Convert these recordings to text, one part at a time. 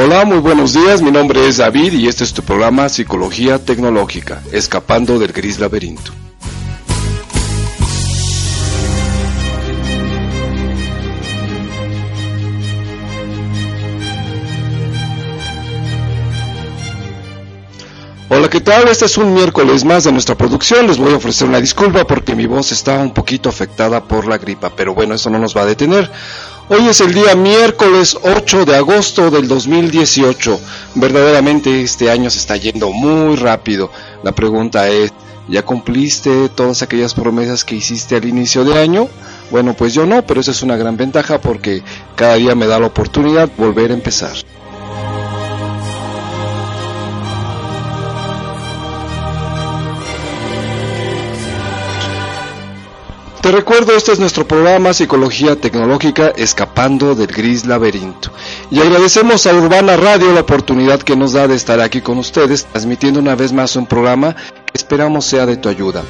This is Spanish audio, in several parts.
Hola, muy buenos días. Mi nombre es David y este es tu programa Psicología Tecnológica, escapando del gris laberinto. Hola, ¿qué tal? Este es un miércoles más de nuestra producción. Les voy a ofrecer una disculpa porque mi voz está un poquito afectada por la gripa, pero bueno, eso no nos va a detener. Hoy es el día miércoles 8 de agosto del 2018. Verdaderamente este año se está yendo muy rápido. La pregunta es, ¿ya cumpliste todas aquellas promesas que hiciste al inicio de año? Bueno, pues yo no, pero eso es una gran ventaja porque cada día me da la oportunidad de volver a empezar. Te recuerdo, este es nuestro programa Psicología Tecnológica Escapando del Gris Laberinto. Y agradecemos a Urbana Radio la oportunidad que nos da de estar aquí con ustedes, transmitiendo una vez más un programa que esperamos sea de tu ayuda.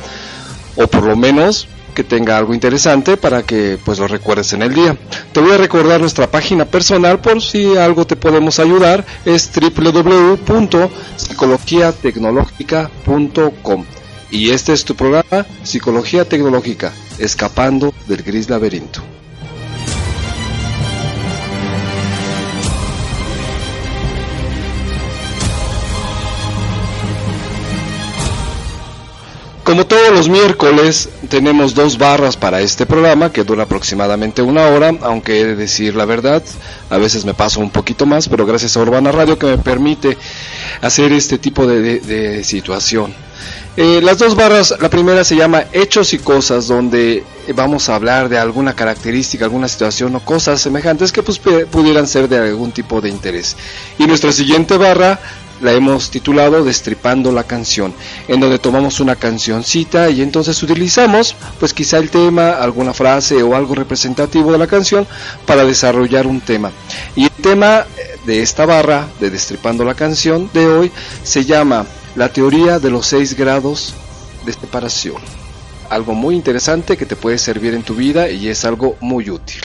O por lo menos que tenga algo interesante para que pues lo recuerdes en el día. Te voy a recordar nuestra página personal por si algo te podemos ayudar, es www.psicologiatecnologica.com. Y este es tu programa Psicología Tecnológica escapando del gris laberinto. Como todos los miércoles, tenemos dos barras para este programa que dura aproximadamente una hora, aunque he de decir la verdad, a veces me paso un poquito más, pero gracias a Urbana Radio que me permite hacer este tipo de, de situación. Eh, las dos barras, la primera se llama Hechos y Cosas, donde vamos a hablar de alguna característica, alguna situación o cosas semejantes que pues, pudieran ser de algún tipo de interés. Y nuestra siguiente barra la hemos titulado Destripando la canción, en donde tomamos una cancioncita y entonces utilizamos pues quizá el tema, alguna frase o algo representativo de la canción para desarrollar un tema. Y el tema de esta barra de Destripando la canción de hoy se llama la teoría de los seis grados de separación. Algo muy interesante que te puede servir en tu vida y es algo muy útil.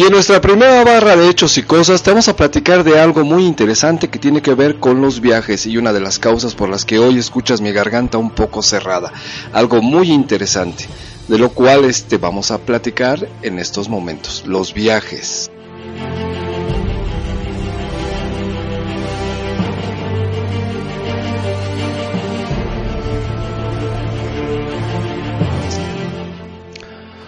Y en nuestra primera barra de hechos y cosas te vamos a platicar de algo muy interesante que tiene que ver con los viajes y una de las causas por las que hoy escuchas mi garganta un poco cerrada. Algo muy interesante, de lo cual te este, vamos a platicar en estos momentos, los viajes.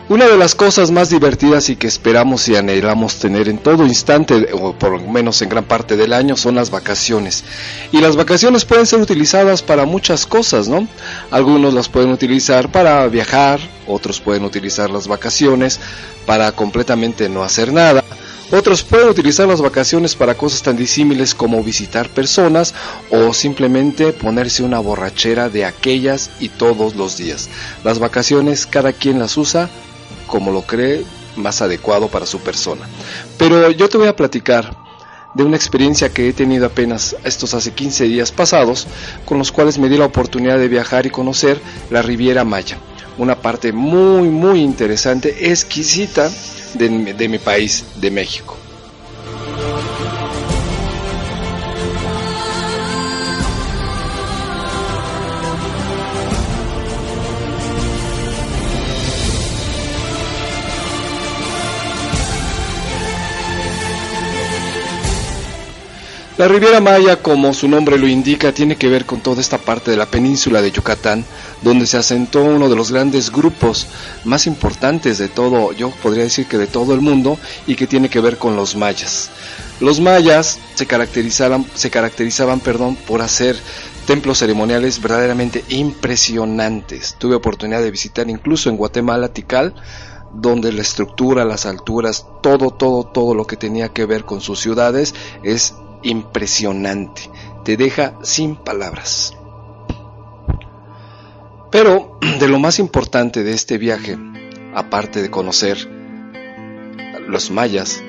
Una de las cosas más divertidas y que esperamos y anhelamos tener en todo instante, o por lo menos en gran parte del año, son las vacaciones. Y las vacaciones pueden ser utilizadas para muchas cosas, ¿no? Algunos las pueden utilizar para viajar, otros pueden utilizar las vacaciones para completamente no hacer nada. Otros pueden utilizar las vacaciones para cosas tan disímiles como visitar personas o simplemente ponerse una borrachera de aquellas y todos los días. Las vacaciones cada quien las usa como lo cree más adecuado para su persona. Pero yo te voy a platicar de una experiencia que he tenido apenas estos hace 15 días pasados, con los cuales me di la oportunidad de viajar y conocer la Riviera Maya, una parte muy muy interesante, exquisita de, de mi país, de México. La Riviera Maya, como su nombre lo indica, tiene que ver con toda esta parte de la península de Yucatán, donde se asentó uno de los grandes grupos más importantes de todo, yo podría decir que de todo el mundo, y que tiene que ver con los mayas. Los mayas se caracterizaban, se caracterizaban perdón, por hacer templos ceremoniales verdaderamente impresionantes. Tuve oportunidad de visitar incluso en Guatemala, Tikal, donde la estructura, las alturas, todo, todo, todo lo que tenía que ver con sus ciudades es impresionante, te deja sin palabras. Pero de lo más importante de este viaje, aparte de conocer los mayas,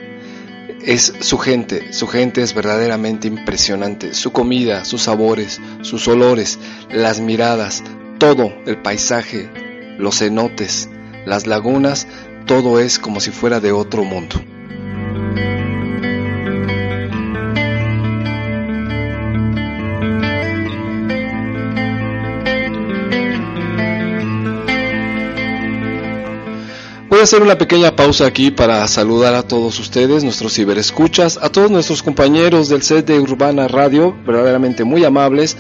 es su gente. Su gente es verdaderamente impresionante. Su comida, sus sabores, sus olores, las miradas, todo el paisaje, los cenotes, las lagunas, todo es como si fuera de otro mundo. Hacer una pequeña pausa aquí para saludar a todos ustedes, nuestros ciberescuchas, a todos nuestros compañeros del set de Urbana Radio, verdaderamente muy amables,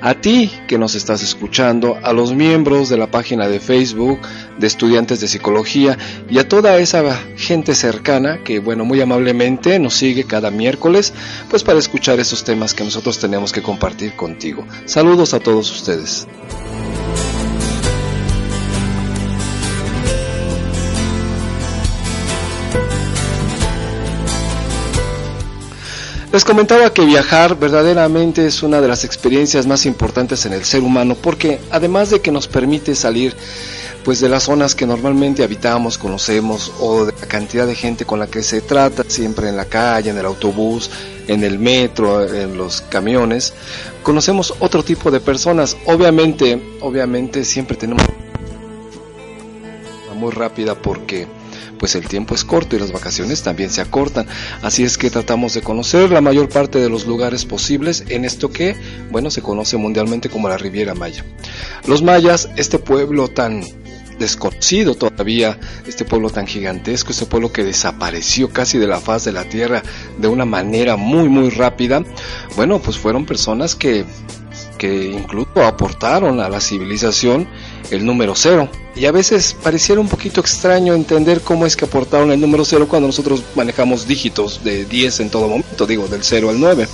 a ti que nos estás escuchando, a los miembros de la página de Facebook de estudiantes de psicología y a toda esa gente cercana que, bueno, muy amablemente nos sigue cada miércoles, pues para escuchar esos temas que nosotros tenemos que compartir contigo. Saludos a todos ustedes. Les comentaba que viajar verdaderamente es una de las experiencias más importantes en el ser humano porque además de que nos permite salir pues de las zonas que normalmente habitamos, conocemos o de la cantidad de gente con la que se trata siempre en la calle, en el autobús, en el metro, en los camiones, conocemos otro tipo de personas. Obviamente, obviamente siempre tenemos muy rápida porque pues el tiempo es corto y las vacaciones también se acortan. Así es que tratamos de conocer la mayor parte de los lugares posibles en esto que, bueno, se conoce mundialmente como la Riviera Maya. Los mayas, este pueblo tan desconocido todavía, este pueblo tan gigantesco, este pueblo que desapareció casi de la faz de la tierra de una manera muy muy rápida, bueno, pues fueron personas que que incluso aportaron a la civilización el número cero. Y a veces pareciera un poquito extraño entender cómo es que aportaron el número cero cuando nosotros manejamos dígitos de 10 en todo momento, digo, del 0 al 9.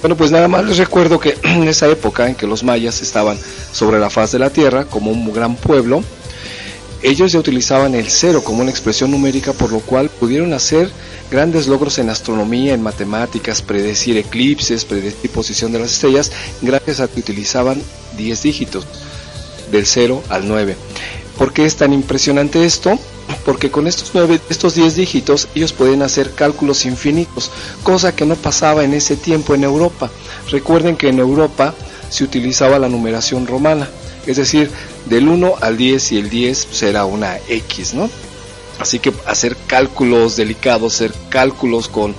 Bueno, pues nada más les recuerdo que en esa época en que los mayas estaban sobre la faz de la Tierra como un gran pueblo, ellos ya utilizaban el cero como una expresión numérica, por lo cual pudieron hacer grandes logros en astronomía, en matemáticas, predecir eclipses, predecir posición de las estrellas, gracias a que utilizaban 10 dígitos, del 0 al 9. ¿Por qué es tan impresionante esto? Porque con estos 9, estos 10 dígitos, ellos pueden hacer cálculos infinitos, cosa que no pasaba en ese tiempo en Europa. Recuerden que en Europa se utilizaba la numeración romana, es decir, del 1 al 10 y el 10 será una X, ¿no? Así que hacer cálculos delicados, hacer cálculos con,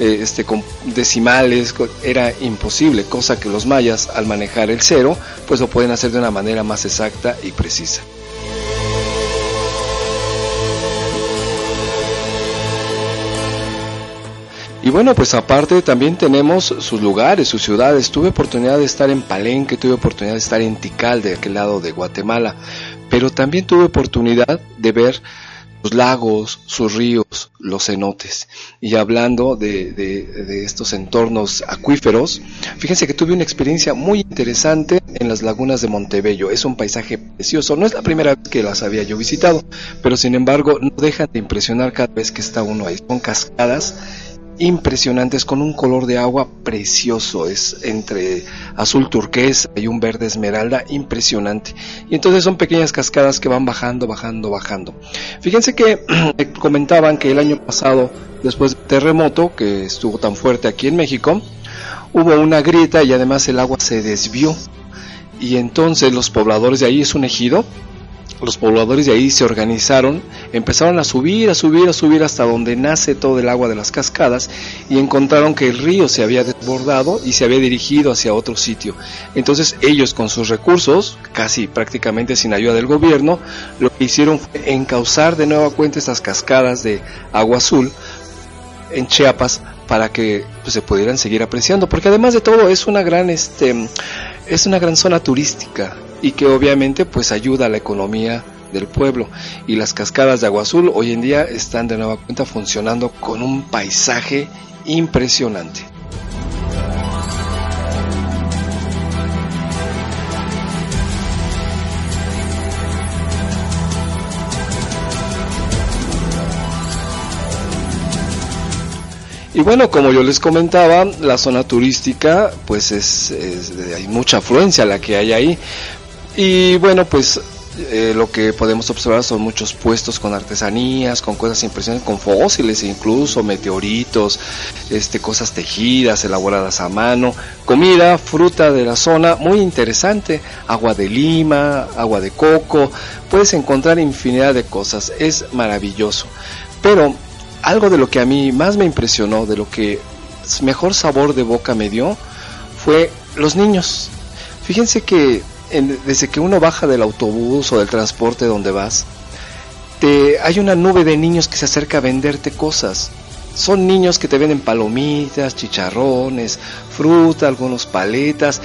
eh, este, con decimales era imposible, cosa que los mayas al manejar el cero, pues lo pueden hacer de una manera más exacta y precisa. Y bueno, pues aparte también tenemos sus lugares, sus ciudades. Tuve oportunidad de estar en Palenque, tuve oportunidad de estar en Tikal, de aquel lado de Guatemala, pero también tuve oportunidad de ver sus lagos, sus ríos, los cenotes. Y hablando de, de, estos entornos acuíferos, fíjense que tuve una experiencia muy interesante en las lagunas de Montebello. Es un paisaje precioso. No es la primera vez que las había yo visitado, pero sin embargo no dejan de impresionar cada vez que está uno ahí. Son cascadas impresionantes con un color de agua precioso, es entre azul turquesa y un verde esmeralda impresionante. Y entonces son pequeñas cascadas que van bajando, bajando, bajando. Fíjense que comentaban que el año pasado, después del terremoto que estuvo tan fuerte aquí en México, hubo una grieta y además el agua se desvió. Y entonces los pobladores de ahí es un ejido los pobladores de ahí se organizaron, empezaron a subir, a subir, a subir hasta donde nace todo el agua de las cascadas y encontraron que el río se había desbordado y se había dirigido hacia otro sitio. Entonces ellos con sus recursos, casi prácticamente sin ayuda del gobierno, lo que hicieron fue encauzar de nueva cuenta estas cascadas de agua azul en Chiapas para que pues, se pudieran seguir apreciando, porque además de todo es una gran este es una gran zona turística y que obviamente pues ayuda a la economía del pueblo y las cascadas de agua azul hoy en día están de nueva cuenta funcionando con un paisaje impresionante. Y bueno, como yo les comentaba, la zona turística, pues es, hay mucha afluencia la que hay ahí, Y bueno, pues eh, lo que podemos observar son muchos puestos con artesanías, con cosas impresionantes, con fósiles incluso, meteoritos, este, cosas tejidas, elaboradas a mano, comida, fruta de la zona, muy interesante, agua de lima, agua de coco, puedes encontrar infinidad de cosas, es maravilloso. Pero algo de lo que a mí más me impresionó, de lo que mejor sabor de boca me dio, fue los niños. Fíjense que desde que uno baja del autobús o del transporte donde vas, te, hay una nube de niños que se acerca a venderte cosas. Son niños que te venden palomitas, chicharrones, fruta, algunos paletas,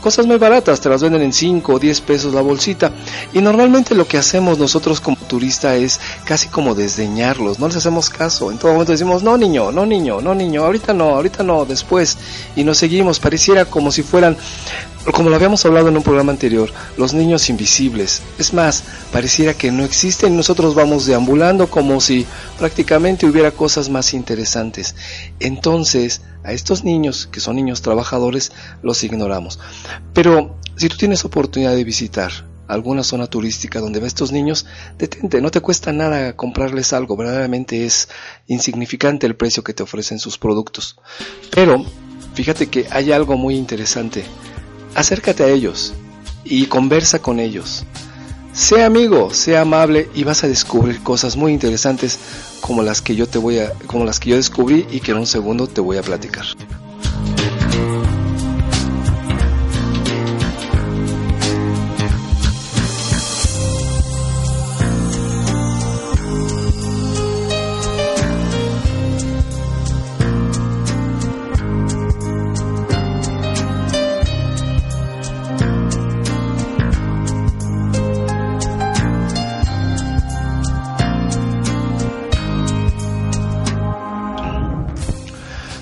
cosas muy baratas, te las venden en 5 o 10 pesos la bolsita. Y normalmente lo que hacemos nosotros como turista es casi como desdeñarlos, no les hacemos caso. En todo momento decimos, no niño, no niño, no niño, ahorita no, ahorita no, después. Y nos seguimos, pareciera como si fueran, como lo habíamos hablado en un programa anterior, los niños invisibles. Es más, pareciera que no existen y nosotros vamos deambulando como si prácticamente hubiera cosas más interesantes. Entonces, a estos niños, que son niños trabajadores, los ignoramos. Pero si tú tienes oportunidad de visitar alguna zona turística donde ves estos niños, detente, no te cuesta nada comprarles algo, verdaderamente es insignificante el precio que te ofrecen sus productos. Pero fíjate que hay algo muy interesante. Acércate a ellos y conversa con ellos. Sea amigo, sea amable y vas a descubrir cosas muy interesantes como las que yo te voy a como las que yo descubrí y que en un segundo te voy a platicar.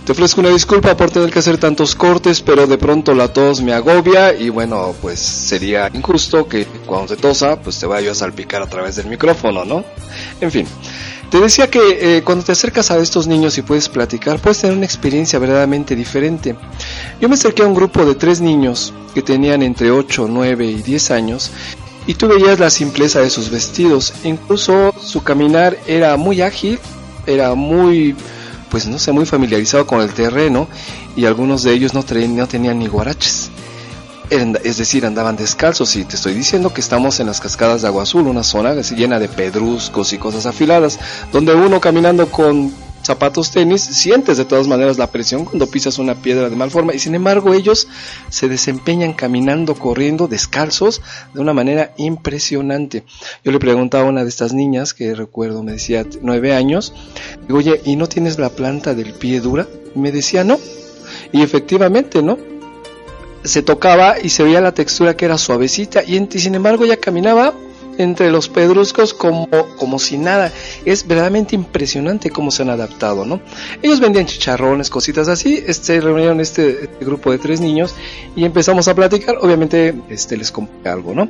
Te ofrezco una disculpa por tener que hacer tantos cortes, pero de pronto la tos me agobia y bueno, pues sería injusto que cuando te tosa, pues te vaya a salpicar a través del micrófono, ¿no? En fin. Te decía que eh, cuando te acercas a estos niños y puedes platicar, puedes tener una experiencia verdaderamente diferente. Yo me acerqué a un grupo de tres niños que tenían entre 8, 9 y 10 años y tú veías la simpleza de sus vestidos. Incluso su caminar era muy ágil, era muy pues no sé, muy familiarizado con el terreno y algunos de ellos no, no tenían ni guaraches. Es decir, andaban descalzos y te estoy diciendo que estamos en las cascadas de Agua Azul, una zona llena de pedruscos y cosas afiladas, donde uno caminando con zapatos tenis, sientes de todas maneras la presión cuando pisas una piedra de mal forma y sin embargo ellos se desempeñan caminando, corriendo, descalzos de una manera impresionante. Yo le preguntaba a una de estas niñas, que recuerdo me decía nueve años, digo, oye, ¿y no tienes la planta del pie dura? Y me decía, no. Y efectivamente, ¿no? Se tocaba y se veía la textura que era suavecita y, sin embargo ella caminaba entre los pedruscos como, como si nada. Es verdaderamente impresionante cómo se han adaptado, ¿no? Ellos vendían chicharrones, cositas así. Este, reunieron este, este grupo de tres niños y empezamos a platicar. Obviamente, este, les compré algo, ¿no?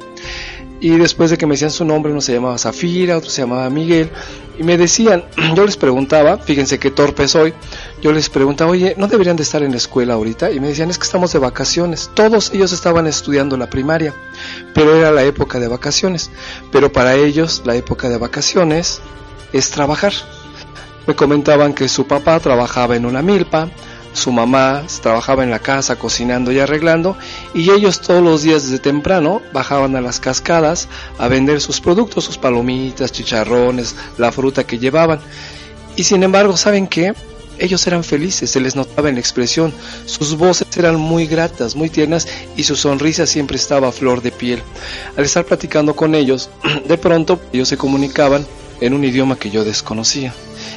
Y después de que me decían su nombre, uno se llamaba Zafira, otro se llamaba Miguel, y me decían, yo les preguntaba, fíjense qué torpe soy, yo les preguntaba, oye, ¿no deberían de estar en la escuela ahorita? Y me decían, es que estamos de vacaciones. Todos ellos estaban estudiando la primaria, pero era la época de vacaciones. Pero para ellos la época de vacaciones es trabajar. Me comentaban que su papá trabajaba en una milpa, su mamá trabajaba en la casa cocinando y arreglando y ellos todos los días desde temprano bajaban a las cascadas a vender sus productos, sus palomitas, chicharrones, la fruta que llevaban. Y sin embargo, ¿saben qué? Ellos eran felices, se les notaba en la expresión, sus voces eran muy gratas, muy tiernas y su sonrisa siempre estaba a flor de piel. Al estar platicando con ellos, de pronto ellos se comunicaban en un idioma que yo desconocía.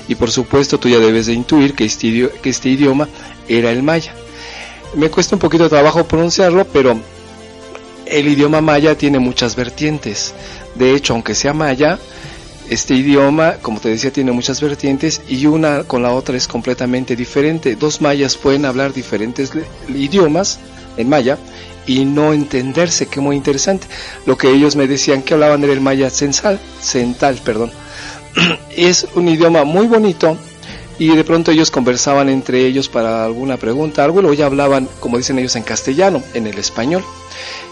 Y por supuesto tú ya debes de intuir que este, que este idioma era el maya. Me cuesta un poquito de trabajo pronunciarlo, pero el idioma maya tiene muchas vertientes. De hecho, aunque sea maya, este idioma, como te decía, tiene muchas vertientes y una con la otra es completamente diferente. Dos mayas pueden hablar diferentes idiomas en maya y no entenderse, que muy interesante. Lo que ellos me decían que hablaban era el maya central, central, perdón. es un idioma muy bonito y de pronto ellos conversaban entre ellos para alguna pregunta, algo, y luego ya hablaban, como dicen ellos, en castellano, en el español.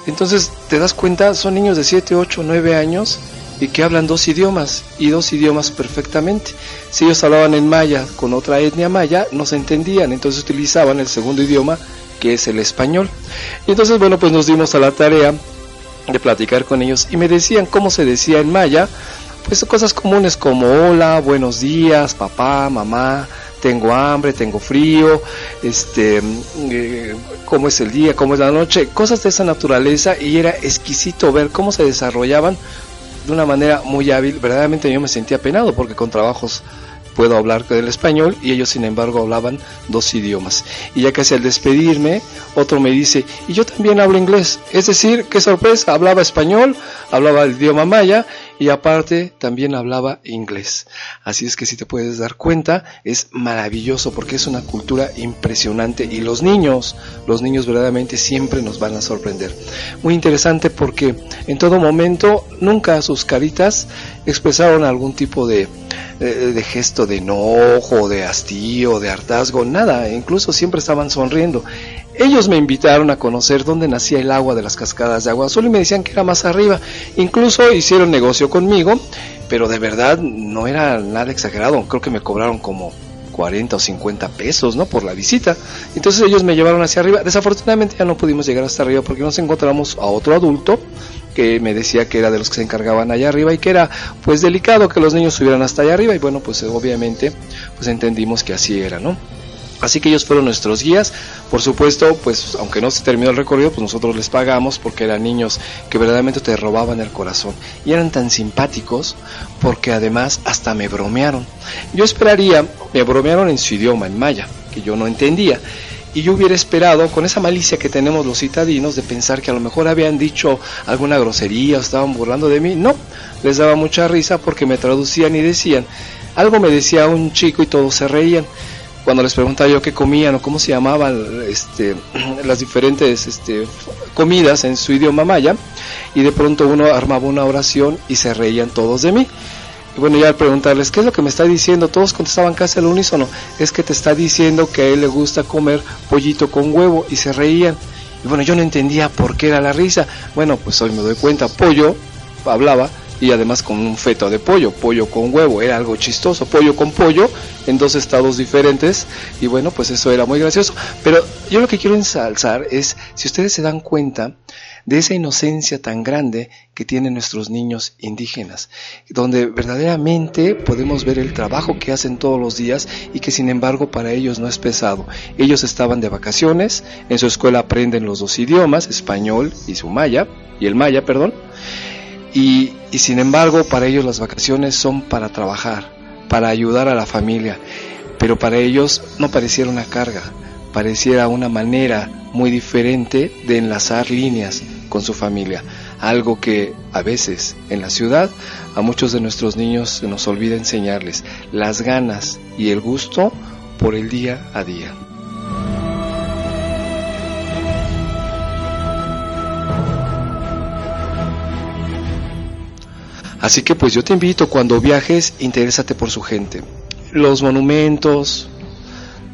Entonces, te das cuenta, son niños de 7, 8, 9 años y que hablan dos idiomas y dos idiomas perfectamente. Si ellos hablaban en maya con otra etnia maya, no se entendían, entonces utilizaban el segundo idioma que es el español. Y entonces, bueno, pues nos dimos a la tarea de platicar con ellos y me decían cómo se decía en maya, pues cosas comunes como hola, buenos días, papá, mamá, tengo hambre, tengo frío, este, eh, cómo es el día, cómo es la noche, cosas de esa naturaleza y era exquisito ver cómo se desarrollaban de una manera muy hábil. Verdaderamente yo me sentía penado porque con trabajos puedo hablar el español y ellos sin embargo hablaban dos idiomas. Y ya casi al despedirme, otro me dice, y yo también hablo inglés. Es decir, qué sorpresa, hablaba español, hablaba el idioma maya y aparte también hablaba inglés. Así es que si te puedes dar cuenta, es maravilloso porque es una cultura impresionante y los niños, los niños verdaderamente siempre nos van a sorprender. Muy interesante porque en todo momento nunca sus caritas expresaron algún tipo de, de, gesto de enojo, de hastío, de hartazgo, nada, incluso siempre estaban sonriendo. Ellos me invitaron a conocer dónde nacía el agua de las cascadas de agua azul y me decían que era más arriba. Incluso hicieron negocio conmigo, pero de verdad no era nada exagerado. Creo que me cobraron como 40 o 50 pesos, ¿no? Por la visita. Entonces ellos me llevaron hacia arriba. Desafortunadamente ya no pudimos llegar hasta arriba porque nos encontramos a otro adulto que me decía que era de los que se encargaban allá arriba y que era pues delicado que los niños subieran hasta allá arriba y bueno, pues obviamente pues entendimos que así era, ¿no? Así que ellos fueron nuestros guías. Por supuesto, pues aunque no se terminó el recorrido, pues nosotros les pagamos porque eran niños que verdaderamente te robaban el corazón. Y eran tan simpáticos porque además hasta me bromearon. Yo esperaría, me bromearon en su idioma, en maya, que yo no entendía. Y yo hubiera esperado, con esa malicia que tenemos los citadinos, de pensar que a lo mejor habían dicho alguna grosería o estaban burlando de mí. No, les daba mucha risa porque me traducían y decían, algo me decía un chico y todos se reían cuando les preguntaba yo qué comían o cómo se llamaban este, las diferentes este, comidas en su idioma maya, y de pronto uno armaba una oración y se reían todos de mí. Y bueno, ya al preguntarles, ¿qué es lo que me está diciendo? Todos contestaban casi al unísono, es que te está diciendo que a él le gusta comer pollito con huevo y se reían. Y bueno, yo no entendía por qué era la risa. Bueno, pues hoy me doy cuenta, pollo hablaba y además con un feto de pollo, pollo con huevo, era algo chistoso, pollo con pollo en dos estados diferentes y bueno, pues eso era muy gracioso. Pero yo lo que quiero ensalzar es, si ustedes se dan cuenta de esa inocencia tan grande que tienen nuestros niños indígenas, donde verdaderamente podemos ver el trabajo que hacen todos los días y que sin embargo para ellos no es pesado. Ellos estaban de vacaciones, en su escuela aprenden los dos idiomas, español y su maya, y el maya, perdón, y, sin embargo, para ellos las vacaciones son para trabajar, para ayudar a la familia. Pero para ellos no pareciera una carga, pareciera una manera muy diferente de enlazar líneas con su familia. Algo que a veces en la ciudad a muchos de nuestros niños se nos olvida enseñarles, las ganas y el gusto por el día a día. Así que pues yo te invito cuando viajes, interésate por su gente. Los monumentos,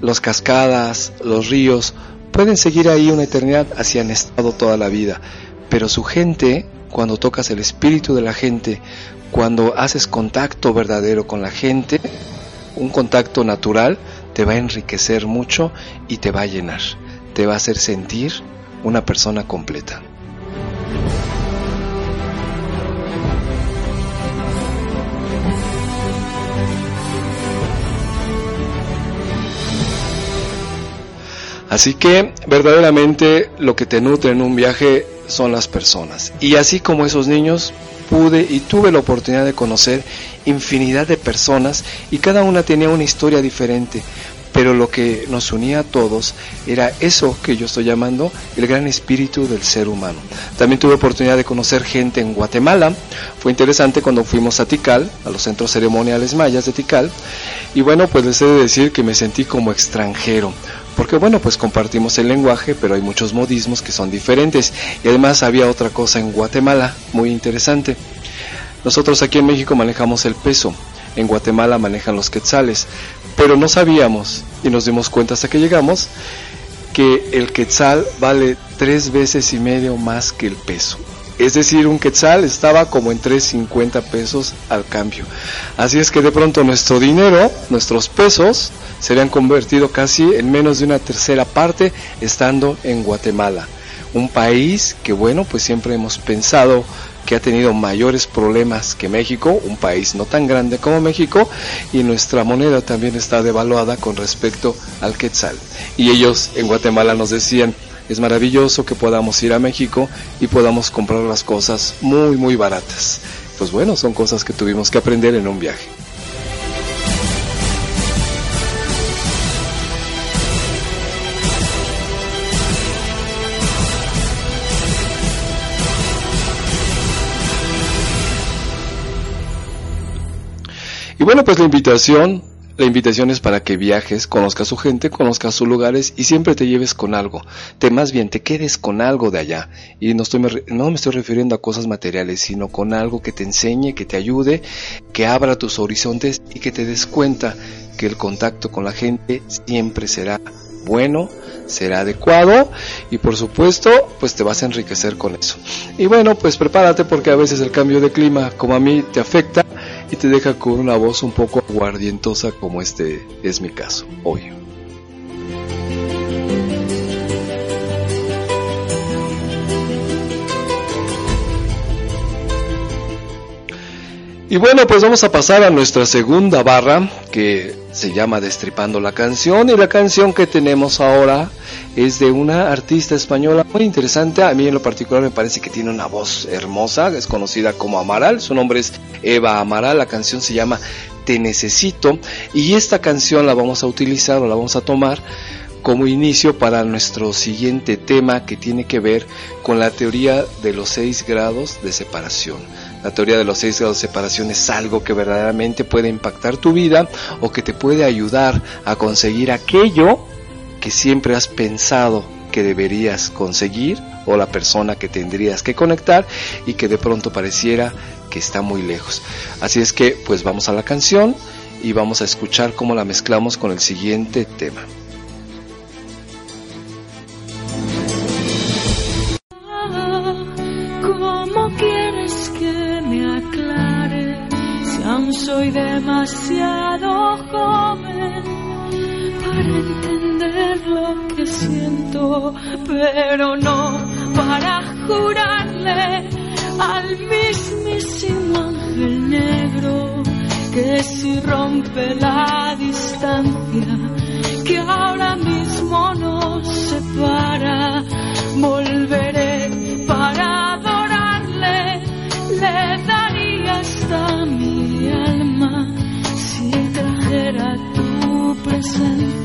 las cascadas, los ríos, pueden seguir ahí una eternidad, así han estado toda la vida. Pero su gente, cuando tocas el espíritu de la gente, cuando haces contacto verdadero con la gente, un contacto natural, te va a enriquecer mucho y te va a llenar. Te va a hacer sentir una persona completa. Así que verdaderamente lo que te nutre en un viaje son las personas. Y así como esos niños, pude y tuve la oportunidad de conocer infinidad de personas y cada una tenía una historia diferente. Pero lo que nos unía a todos era eso que yo estoy llamando el gran espíritu del ser humano. También tuve oportunidad de conocer gente en Guatemala. Fue interesante cuando fuimos a Tikal, a los centros ceremoniales mayas de Tikal. Y bueno, pues les he de decir que me sentí como extranjero porque bueno, pues compartimos el lenguaje, pero hay muchos modismos que son diferentes. Y además había otra cosa en Guatemala, muy interesante. Nosotros aquí en México manejamos el peso, en Guatemala manejan los quetzales, pero no sabíamos y nos dimos cuenta hasta que llegamos que el quetzal vale tres veces y medio más que el peso. Es decir, un quetzal estaba como en 3.50 pesos al cambio. Así es que de pronto nuestro dinero, nuestros pesos, se han convertido casi en menos de una tercera parte estando en Guatemala. Un país que bueno, pues siempre hemos pensado que ha tenido mayores problemas que México, un país no tan grande como México, y nuestra moneda también está devaluada con respecto al quetzal. Y ellos en Guatemala nos decían, es maravilloso que podamos ir a México y podamos comprar las cosas muy, muy baratas. Pues bueno, son cosas que tuvimos que aprender en un viaje. Y bueno, pues la invitación la invitación es para que viajes, conozcas su gente, conozcas sus lugares y siempre te lleves con algo. Te más bien te quedes con algo de allá. Y no, estoy, no me estoy refiriendo a cosas materiales, sino con algo que te enseñe, que te ayude, que abra tus horizontes y que te des cuenta que el contacto con la gente siempre será bueno, será adecuado y por supuesto pues te vas a enriquecer con eso. Y bueno pues prepárate porque a veces el cambio de clima como a mí te afecta y te deja con una voz un poco aguardientosa como este es mi caso hoy. Y bueno, pues vamos a pasar a nuestra segunda barra que se llama Destripando la canción. Y la canción que tenemos ahora es de una artista española muy interesante, a mí en lo particular me parece que tiene una voz hermosa, es conocida como Amaral, su nombre es Eva Amaral, la canción se llama Te Necesito. Y esta canción la vamos a utilizar o la vamos a tomar como inicio para nuestro siguiente tema que tiene que ver con la teoría de los seis grados de separación. La teoría de los seis grados de separación es algo que verdaderamente puede impactar tu vida o que te puede ayudar a conseguir aquello que siempre has pensado que deberías conseguir o la persona que tendrías que conectar y que de pronto pareciera que está muy lejos. Así es que pues vamos a la canción y vamos a escuchar cómo la mezclamos con el siguiente tema. Pero no para jurarle al mismísimo ángel negro que si rompe la distancia que ahora mismo nos separa, volveré para adorarle, le daría hasta mi si trajera tu presencia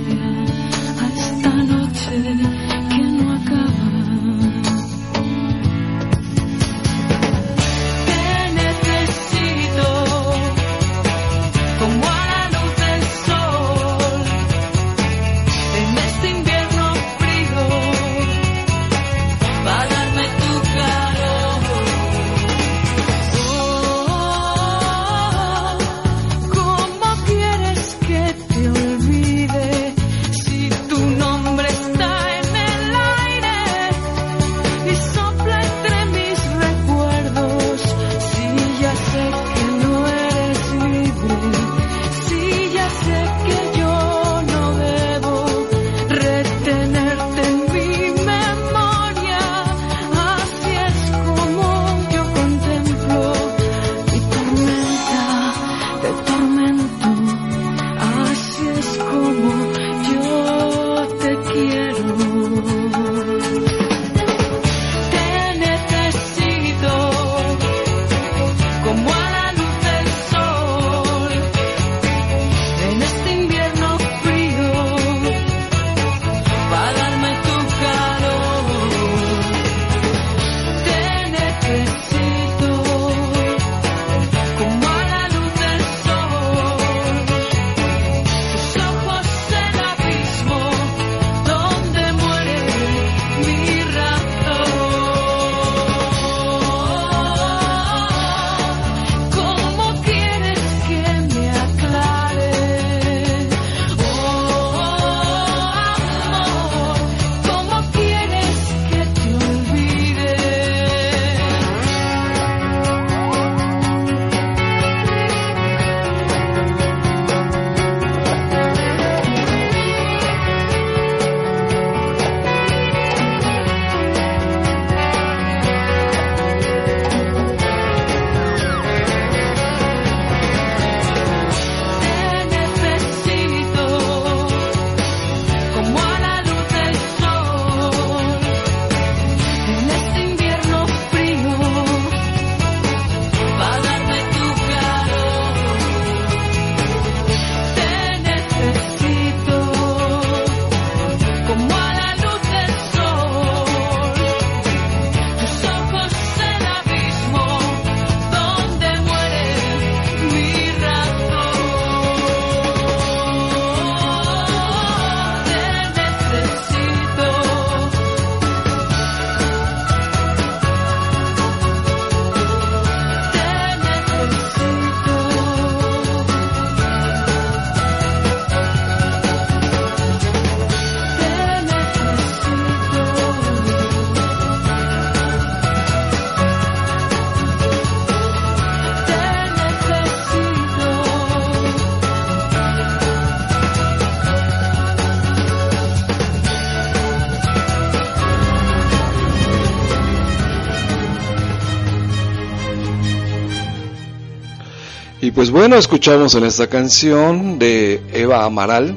bueno, escuchamos en esta canción de Eva Amaral,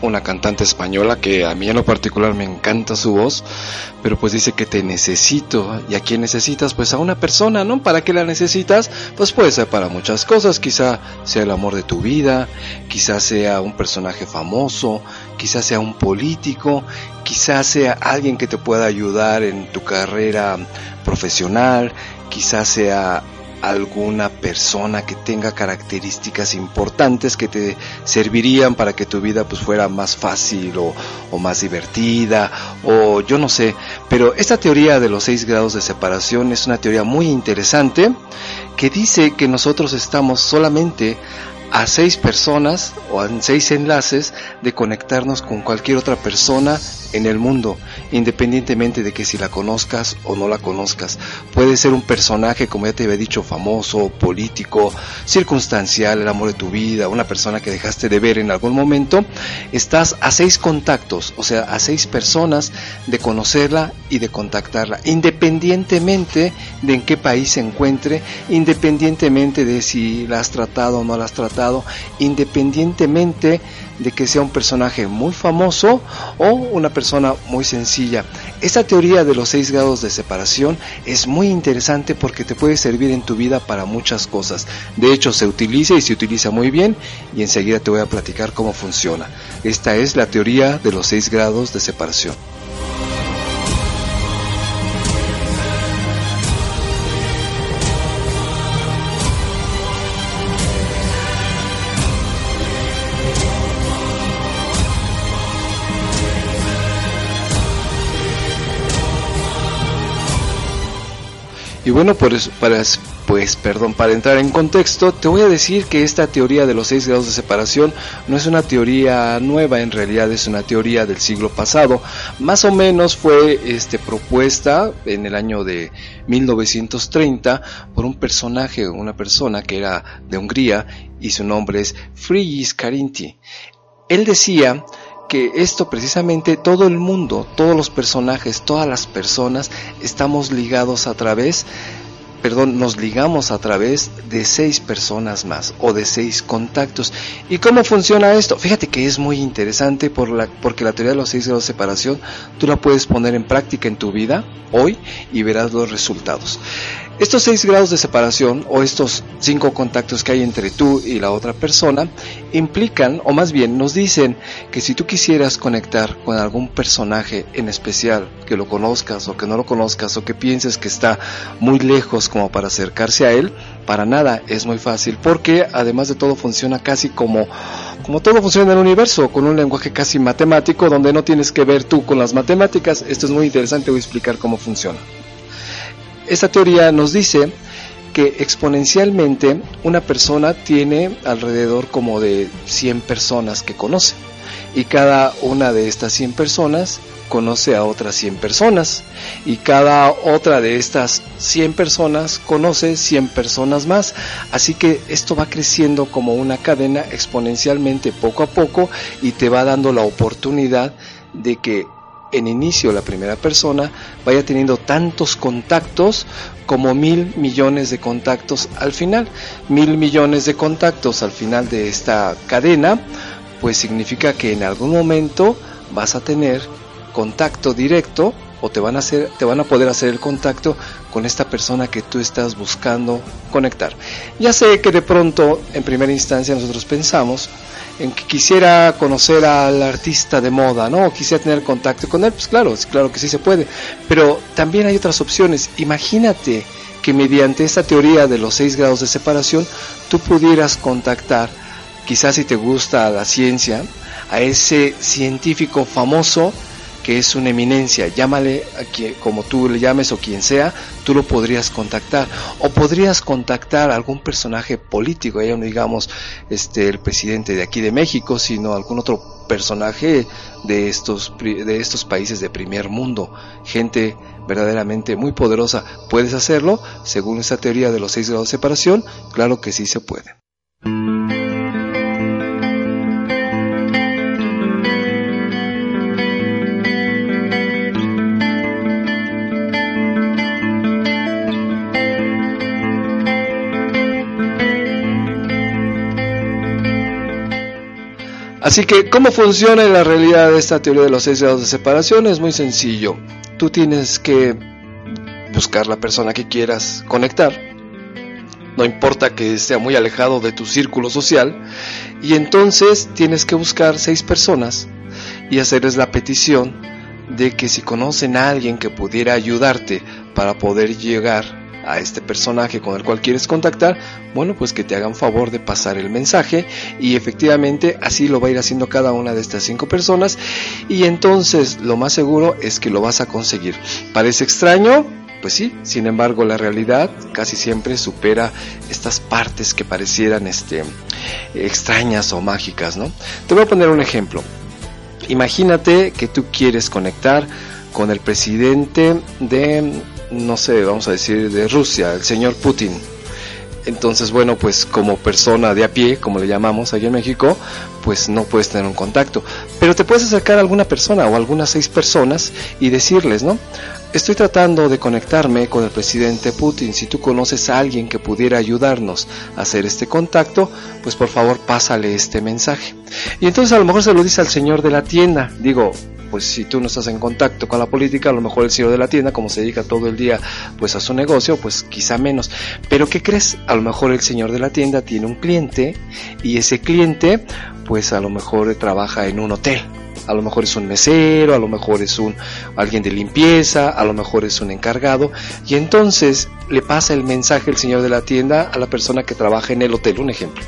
una cantante española que a mí en lo particular me encanta su voz, pero pues dice que te necesito. ¿Y a quién necesitas? Pues a una persona, ¿no? ¿Para qué la necesitas? Pues puede ser para muchas cosas, quizá sea el amor de tu vida, quizá sea un personaje famoso, quizá sea un político, quizá sea alguien que te pueda ayudar en tu carrera profesional, quizá sea alguna persona que tenga características importantes que te servirían para que tu vida pues fuera más fácil o, más divertida o yo no sé. Pero esta teoría de los seis grados de separación es una teoría muy interesante que dice que nosotros estamos solamente a seis personas o en seis enlaces de conectarnos con cualquier otra persona en el mundo, independientemente de que si la conozcas o no la conozcas. Puede ser un personaje, como ya te había dicho, famoso, político, circunstancial, el amor de tu vida, una persona que dejaste de ver en algún momento. Estás a seis contactos, o sea, a seis personas de conocerla y de contactarla, independientemente de en qué país se encuentre, independientemente de si la has tratado o no la has tratado, independientemente de que sea un personaje muy famoso o una persona muy sencilla. Esta teoría de los seis grados de separación es muy interesante porque te puede servir en tu vida para muchas cosas. De hecho, se utiliza y se utiliza muy bien y enseguida te voy a platicar cómo funciona. Esta es la teoría de los seis grados de separación. Y bueno, para, pues, perdón, para entrar en contexto, te voy a decir que esta teoría de los seis grados de separación no es una teoría nueva, en realidad es una teoría del siglo pasado. Más o menos fue este, propuesta en el año de 1930 por un personaje, una persona que era de Hungría y su nombre es Frigyes Karinti. Él decía que esto precisamente todo el mundo, todos los personajes, todas las personas estamos ligados a través perdón, nos ligamos a través de seis personas más o de seis contactos. ¿Y cómo funciona esto? Fíjate que es muy interesante por la, porque la teoría de los seis grados de separación tú la puedes poner en práctica en tu vida hoy y verás los resultados. Estos seis grados de separación o estos cinco contactos que hay entre tú y la otra persona implican, o más bien nos dicen, que si tú quisieras conectar con algún personaje en especial, que lo conozcas o que no lo conozcas o que pienses que está muy lejos como para acercarse a él, para nada es muy fácil, porque además de todo funciona casi como, como todo funciona en el universo, con un lenguaje casi matemático donde no tienes que ver tú con las matemáticas. Esto es muy interesante, voy a explicar cómo funciona. Esta teoría nos dice que exponencialmente una persona tiene alrededor como de 100 personas que conoce y cada una de estas 100 personas conoce a otras 100 personas y cada otra de estas 100 personas conoce 100 personas más. Así que esto va creciendo como una cadena exponencialmente poco a poco y te va dando la oportunidad de que en inicio la primera persona vaya teniendo tantos contactos como mil millones de contactos al final. Mil millones de contactos al final de esta cadena, pues significa que en algún momento vas a tener contacto directo o te van a hacer, te van a poder hacer el contacto con esta persona que tú estás buscando conectar. Ya sé que de pronto, en primera instancia, nosotros pensamos en que quisiera conocer al artista de moda, ¿no? Quisiera tener contacto con él, pues claro, claro que sí se puede. Pero también hay otras opciones. Imagínate que mediante esta teoría de los seis grados de separación, tú pudieras contactar, quizás si te gusta la ciencia, a ese científico famoso que es una eminencia, llámale a quien, como tú le llames o quien sea, tú lo podrías contactar. O podrías contactar a algún personaje político, ya no digamos este, el presidente de aquí de México, sino algún otro personaje de estos, de estos países de primer mundo, gente verdaderamente muy poderosa. ¿Puedes hacerlo? Según esa teoría de los seis grados de separación, claro que sí se puede. Así que, ¿cómo funciona en la realidad esta teoría de los seis grados de separación? Es muy sencillo. Tú tienes que buscar la persona que quieras conectar. No importa que esté muy alejado de tu círculo social. Y entonces tienes que buscar seis personas y hacerles la petición de que si conocen a alguien que pudiera ayudarte para poder llegar a este personaje con el cual quieres contactar, bueno, pues que te hagan favor de pasar el mensaje y efectivamente así lo va a ir haciendo cada una de estas cinco personas y entonces lo más seguro es que lo vas a conseguir. ¿Parece extraño? Pues sí, sin embargo la realidad casi siempre supera estas partes que parecieran este, extrañas o mágicas, ¿no? Te voy a poner un ejemplo. Imagínate que tú quieres conectar con el presidente de, no sé, vamos a decir, de Rusia, el señor Putin. Entonces, bueno, pues como persona de a pie, como le llamamos aquí en México, pues no puedes tener un contacto. Pero te puedes acercar a alguna persona o algunas seis personas y decirles, ¿no? Estoy tratando de conectarme con el presidente Putin. Si tú conoces a alguien que pudiera ayudarnos a hacer este contacto, pues por favor pásale este mensaje. Y entonces a lo mejor se lo dice al señor de la tienda. Digo, pues si tú no estás en contacto con la política, a lo mejor el señor de la tienda, como se dedica todo el día pues a su negocio, pues quizá menos. Pero ¿qué crees? A lo mejor el señor de la tienda tiene un cliente y ese cliente pues a lo mejor trabaja en un hotel a lo mejor es un mesero, a lo mejor es un alguien de limpieza, a lo mejor es un encargado y entonces le pasa el mensaje el señor de la tienda a la persona que trabaja en el hotel, un ejemplo.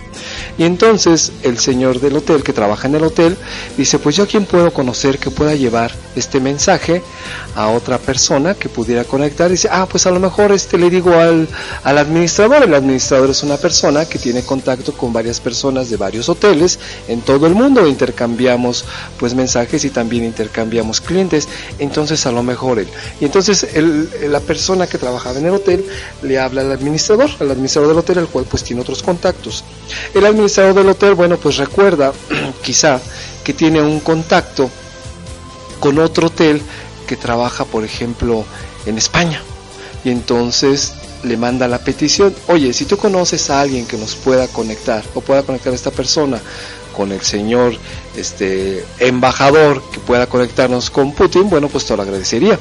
Y entonces el señor del hotel que trabaja en el hotel dice, pues yo a quién puedo conocer que pueda llevar este mensaje a otra persona que pudiera conectar. Y dice, ah, pues a lo mejor este le digo al, al administrador. El administrador es una persona que tiene contacto con varias personas de varios hoteles en todo el mundo. Intercambiamos pues mensajes y también intercambiamos clientes. Entonces a lo mejor él. Y entonces la persona que trabajaba en el hotel le habla al administrador, al administrador del hotel, el cual pues tiene otros contactos. El administrador del hotel, bueno, pues recuerda quizá que tiene un contacto con otro hotel que trabaja, por ejemplo, en España. Y entonces le manda la petición, oye, si tú conoces a alguien que nos pueda conectar o pueda conectar a esta persona con el señor este embajador que pueda conectarnos con Putin, bueno, pues te lo agradecería.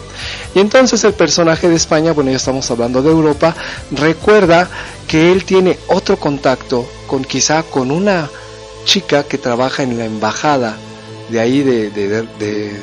Y entonces el personaje de España, bueno, ya estamos hablando de Europa, recuerda que él tiene otro contacto con quizá con una chica que trabaja en la embajada de ahí de,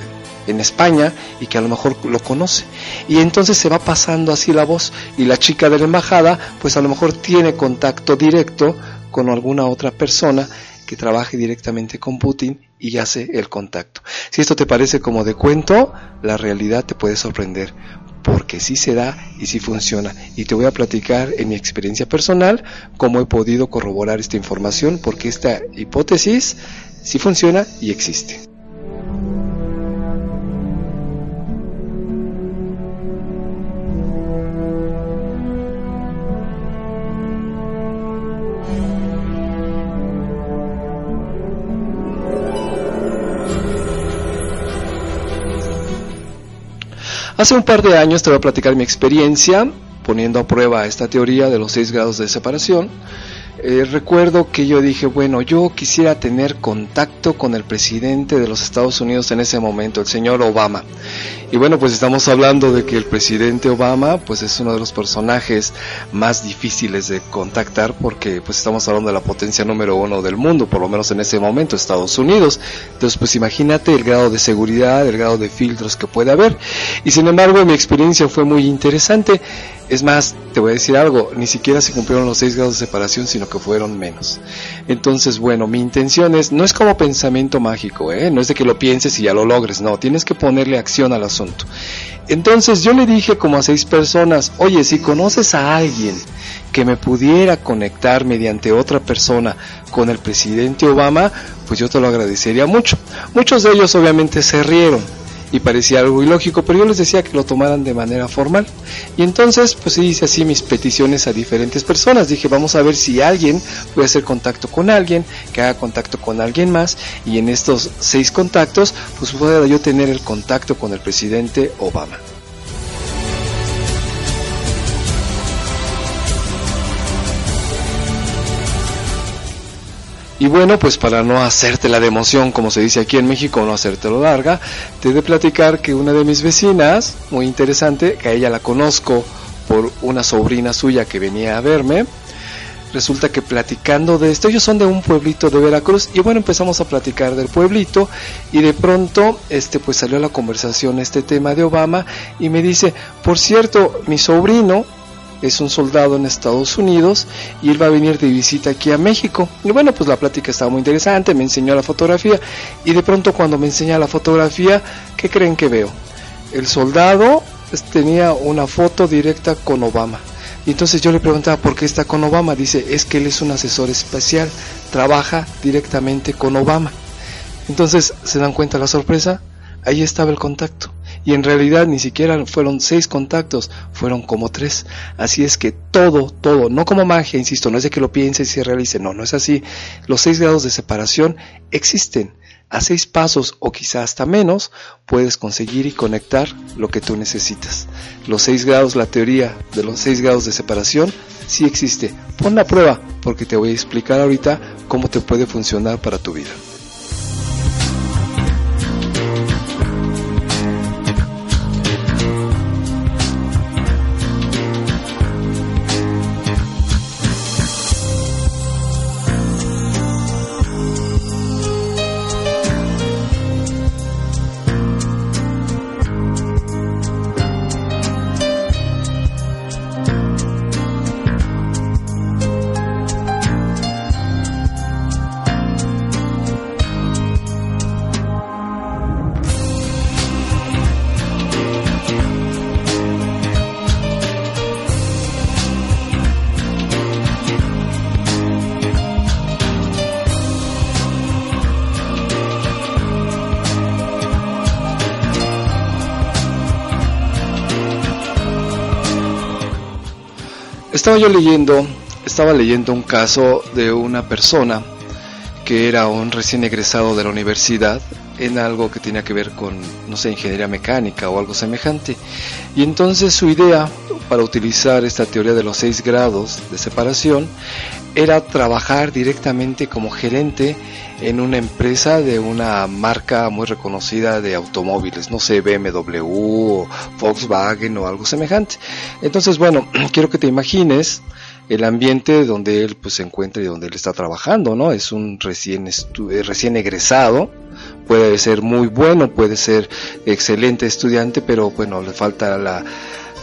en España y que a lo mejor lo conoce. Y entonces se va pasando así la voz y la chica de la embajada pues a lo mejor tiene contacto directo con alguna otra persona que trabaje directamente con Putin y hace el contacto. Si esto te parece como de cuento, la realidad te puede sorprender, porque sí se da y sí funciona. Y te voy a platicar en mi experiencia personal cómo he podido corroborar esta información, porque esta hipótesis sí funciona y existe. Hace un par de años te voy a platicar mi experiencia poniendo a prueba esta teoría de los seis grados de separación eh, recuerdo que yo dije, bueno, yo quisiera tener contacto con el presidente de los Estados Unidos en ese momento, el señor Obama. Y bueno, pues estamos hablando de que el presidente Obama, pues es uno de los personajes más difíciles de contactar porque pues estamos hablando de la potencia número uno del mundo, por lo menos en ese momento, Estados Unidos. Entonces, pues imagínate el grado de seguridad, el grado de filtros que puede haber. Y sin embargo, mi experiencia fue muy interesante. Es más, te voy a decir algo, ni siquiera se cumplieron los seis grados de separación, sino que fueron menos. Entonces, bueno, mi intención es, no es como pensamiento mágico, ¿eh? no es de que lo pienses y ya lo logres, no, tienes que ponerle acción al asunto. Entonces yo le dije como a seis personas, oye, si conoces a alguien que me pudiera conectar mediante otra persona con el presidente Obama, pues yo te lo agradecería mucho. Muchos de ellos obviamente se rieron y parecía algo ilógico, pero yo les decía que lo tomaran de manera formal. Y entonces, pues hice así mis peticiones a diferentes personas. Dije, vamos a ver si alguien puede hacer contacto con alguien, que haga contacto con alguien más, y en estos seis contactos, pues pueda yo tener el contacto con el presidente Obama. Y bueno, pues para no hacerte la de emoción, como se dice aquí en México, no hacértelo larga, te he de platicar que una de mis vecinas, muy interesante, que a ella la conozco por una sobrina suya que venía a verme, resulta que platicando de esto, ellos son de un pueblito de Veracruz y bueno, empezamos a platicar del pueblito y de pronto este pues salió a la conversación este tema de Obama y me dice, "Por cierto, mi sobrino es un soldado en Estados Unidos y él va a venir de visita aquí a México. Y bueno, pues la plática estaba muy interesante, me enseñó la fotografía y de pronto cuando me enseña la fotografía, ¿qué creen que veo? El soldado tenía una foto directa con Obama. Y entonces yo le preguntaba, ¿por qué está con Obama? Dice, es que él es un asesor especial, trabaja directamente con Obama. Entonces, ¿se dan cuenta la sorpresa? Ahí estaba el contacto y en realidad ni siquiera fueron seis contactos, fueron como tres. Así es que todo, todo, no como magia, insisto, no es de que lo piense y se realice, no, no es así. Los seis grados de separación existen. A seis pasos o quizá hasta menos puedes conseguir y conectar lo que tú necesitas. Los seis grados, la teoría de los seis grados de separación sí existe. Pon la prueba porque te voy a explicar ahorita cómo te puede funcionar para tu vida. Estaba yo leyendo, estaba leyendo un caso de una persona que era un recién egresado de la universidad en algo que tenía que ver con, no sé, ingeniería mecánica o algo semejante. Y entonces su idea para utilizar esta teoría de los seis grados de separación era trabajar directamente como gerente en una empresa de una marca muy reconocida de automóviles, no sé, BMW o Volkswagen o algo semejante. Entonces, bueno, quiero que te imagines el ambiente donde él pues se encuentra y donde él está trabajando, ¿no? Es un recién eh, recién egresado, puede ser muy bueno, puede ser excelente estudiante, pero bueno, le falta la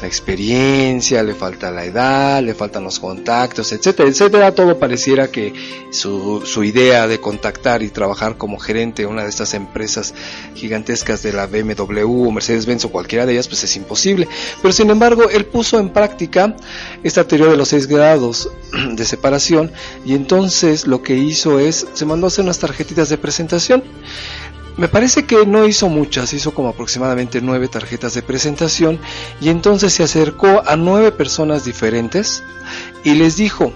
la experiencia, le falta la edad, le faltan los contactos, etcétera, etcétera. Todo pareciera que su, su idea de contactar y trabajar como gerente de una de estas empresas gigantescas de la BMW o Mercedes-Benz o cualquiera de ellas, pues es imposible. Pero sin embargo, él puso en práctica esta teoría de los seis grados de separación y entonces lo que hizo es, se mandó a hacer unas tarjetitas de presentación me parece que no hizo muchas, hizo como aproximadamente nueve tarjetas de presentación y entonces se acercó a nueve personas diferentes y les dijo,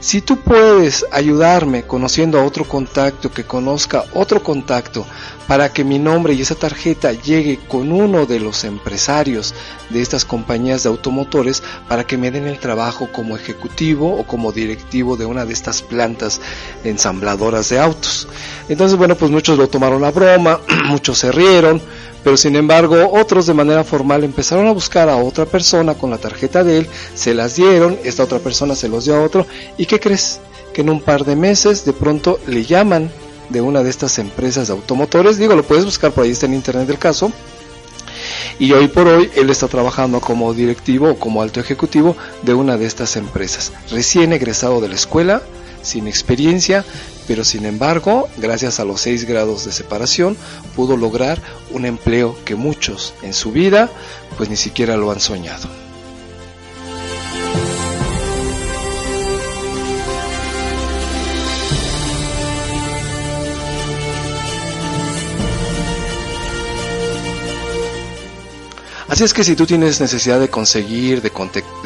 si tú puedes ayudarme conociendo a otro contacto que conozca otro contacto para que mi nombre y esa tarjeta llegue con uno de los empresarios de estas compañías de automotores para que me den el trabajo como ejecutivo o como directivo de una de estas plantas ensambladoras de autos. Entonces, bueno, pues muchos lo tomaron a broma, muchos se rieron, pero sin embargo otros de manera formal empezaron a buscar a otra persona con la tarjeta de él, se las dieron, esta otra persona se los dio a otro y ¿qué crees? Que en un par de meses de pronto le llaman de una de estas empresas de automotores, digo, lo puedes buscar por ahí, está en internet el caso, y hoy por hoy él está trabajando como directivo o como alto ejecutivo de una de estas empresas, recién egresado de la escuela, sin experiencia, pero sin embargo, gracias a los seis grados de separación, pudo lograr un empleo que muchos en su vida pues ni siquiera lo han soñado. Así es que si tú tienes necesidad de conseguir, de,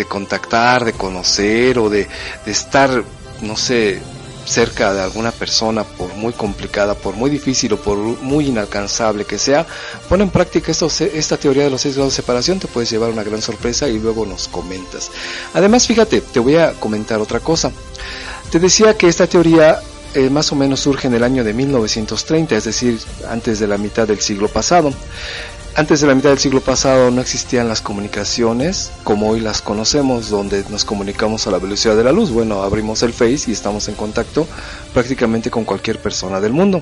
contactar, de conocer o de, de estar, no sé, cerca de alguna persona, por muy complicada, por muy difícil o por muy inalcanzable que sea, pon en práctica esta teoría de los seis grados de separación, te puedes llevar una gran sorpresa y luego nos comentas. Además, fíjate, te voy a comentar otra cosa. Te decía que esta teoría eh, más o menos surge en el año de 1930, es decir, antes de la mitad del siglo pasado. Antes de la mitad del siglo pasado no existían las comunicaciones como hoy las conocemos, donde nos comunicamos a la velocidad de la luz. Bueno, abrimos el Face y estamos en contacto prácticamente con cualquier persona del mundo.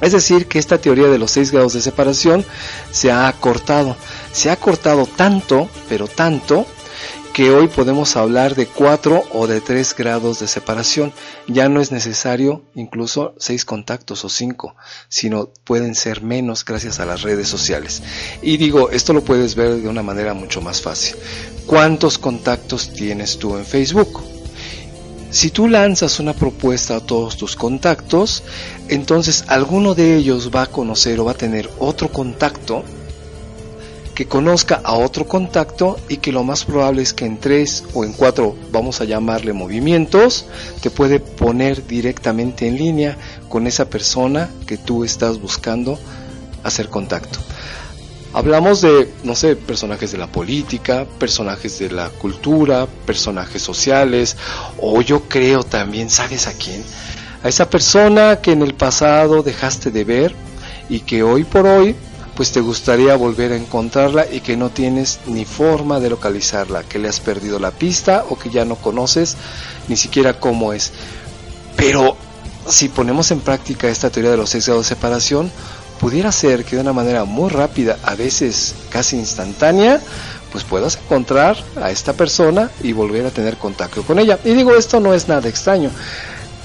Es decir, que esta teoría de los seis grados de separación se ha acortado. Se ha acortado tanto, pero tanto, que hoy podemos hablar de 4 o de 3 grados de separación. Ya no es necesario incluso 6 contactos o 5, sino pueden ser menos gracias a las redes sociales. Y digo, esto lo puedes ver de una manera mucho más fácil. ¿Cuántos contactos tienes tú en Facebook? Si tú lanzas una propuesta a todos tus contactos, entonces alguno de ellos va a conocer o va a tener otro contacto que conozca a otro contacto y que lo más probable es que en tres o en cuatro, vamos a llamarle movimientos, te puede poner directamente en línea con esa persona que tú estás buscando hacer contacto. Hablamos de, no sé, personajes de la política, personajes de la cultura, personajes sociales, o yo creo también, ¿sabes a quién? A esa persona que en el pasado dejaste de ver y que hoy por hoy pues te gustaría volver a encontrarla y que no tienes ni forma de localizarla, que le has perdido la pista o que ya no conoces ni siquiera cómo es. Pero si ponemos en práctica esta teoría de los seis de separación, pudiera ser que de una manera muy rápida, a veces casi instantánea, pues puedas encontrar a esta persona y volver a tener contacto con ella. Y digo, esto no es nada extraño.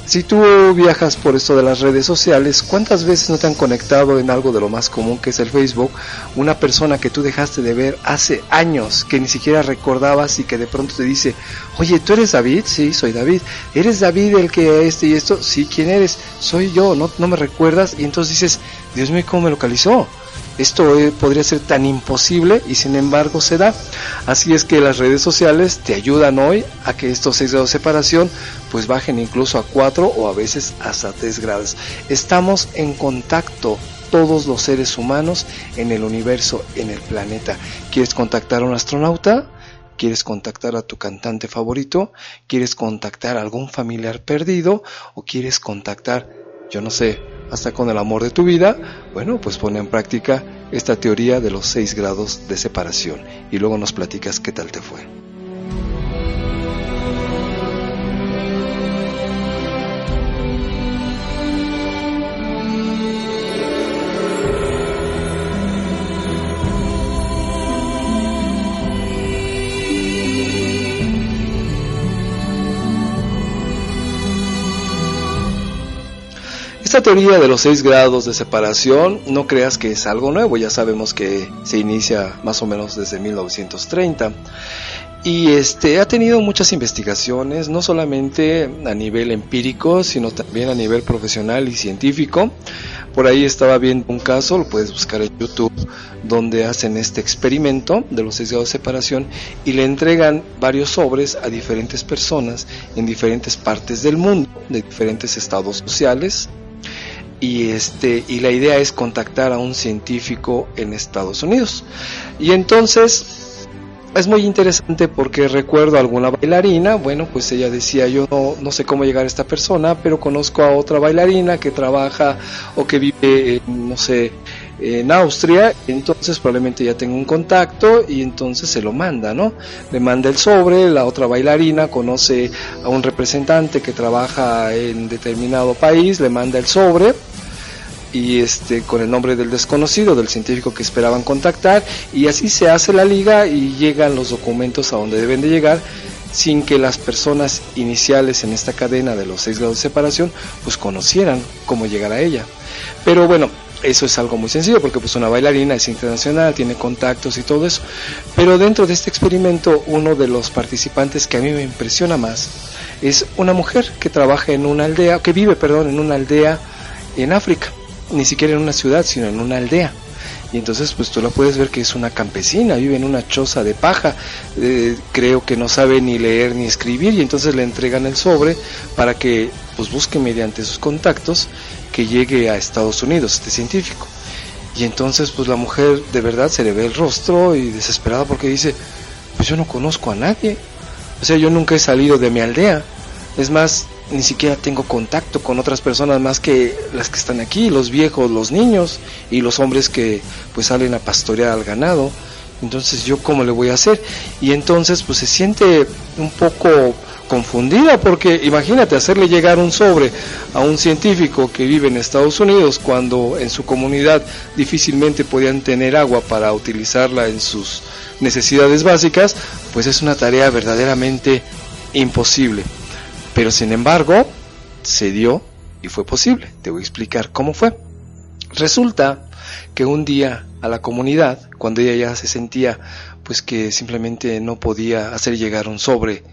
Si tú viajas por esto de las redes sociales, ¿cuántas veces no te han conectado en algo de lo más común que es el Facebook? Una persona que tú dejaste de ver hace años, que ni siquiera recordabas y que de pronto te dice, oye, ¿tú eres David? Sí, soy David. ¿Eres David el que este y esto? Sí, ¿quién eres? Soy yo, ¿no, no me recuerdas? Y entonces dices, Dios mío, ¿cómo me localizó? Esto eh, podría ser tan imposible y sin embargo se da. Así es que las redes sociales te ayudan hoy a que estos 6 grados de separación pues bajen incluso a 4 o a veces hasta 3 grados. Estamos en contacto todos los seres humanos en el universo, en el planeta. ¿Quieres contactar a un astronauta? ¿Quieres contactar a tu cantante favorito? ¿Quieres contactar a algún familiar perdido? ¿O quieres contactar, yo no sé, hasta con el amor de tu vida, bueno, pues pone en práctica esta teoría de los seis grados de separación y luego nos platicas qué tal te fue. Esta teoría de los seis grados de separación no creas que es algo nuevo, ya sabemos que se inicia más o menos desde 1930 y este ha tenido muchas investigaciones, no solamente a nivel empírico, sino también a nivel profesional y científico. Por ahí estaba viendo un caso, lo puedes buscar en YouTube, donde hacen este experimento de los seis grados de separación y le entregan varios sobres a diferentes personas en diferentes partes del mundo, de diferentes estados sociales, y este y la idea es contactar a un científico en Estados Unidos. Y entonces es muy interesante porque recuerdo a alguna bailarina, bueno, pues ella decía, yo no, no sé cómo llegar a esta persona, pero conozco a otra bailarina que trabaja o que vive, no sé, en Austria, entonces probablemente ya tengo un contacto y entonces se lo manda, ¿no? Le manda el sobre, la otra bailarina conoce a un representante que trabaja en determinado país, le manda el sobre y este con el nombre del desconocido, del científico que esperaban contactar y así se hace la liga y llegan los documentos a donde deben de llegar sin que las personas iniciales en esta cadena de los seis grados de separación pues conocieran cómo llegar a ella. Pero bueno, eso es algo muy sencillo porque pues una bailarina es internacional, tiene contactos y todo eso. Pero dentro de este experimento uno de los participantes que a mí me impresiona más es una mujer que trabaja en una aldea, que vive, perdón, en una aldea en África, ni siquiera en una ciudad, sino en una aldea. Y entonces pues tú la puedes ver que es una campesina, vive en una choza de paja, eh, creo que no sabe ni leer ni escribir y entonces le entregan el sobre para que pues busque mediante sus contactos que llegue a Estados Unidos, este científico. Y entonces pues la mujer de verdad se le ve el rostro y desesperada porque dice, pues yo no conozco a nadie. O sea, yo nunca he salido de mi aldea. Es más, ni siquiera tengo contacto con otras personas más que las que están aquí, los viejos, los niños y los hombres que pues salen a pastorear al ganado. Entonces yo cómo le voy a hacer? Y entonces pues se siente un poco confundida porque imagínate hacerle llegar un sobre a un científico que vive en Estados Unidos cuando en su comunidad difícilmente podían tener agua para utilizarla en sus necesidades básicas, pues es una tarea verdaderamente imposible. Pero sin embargo, se dio y fue posible. Te voy a explicar cómo fue. Resulta que un día a la comunidad, cuando ella ya se sentía pues que simplemente no podía hacer llegar un sobre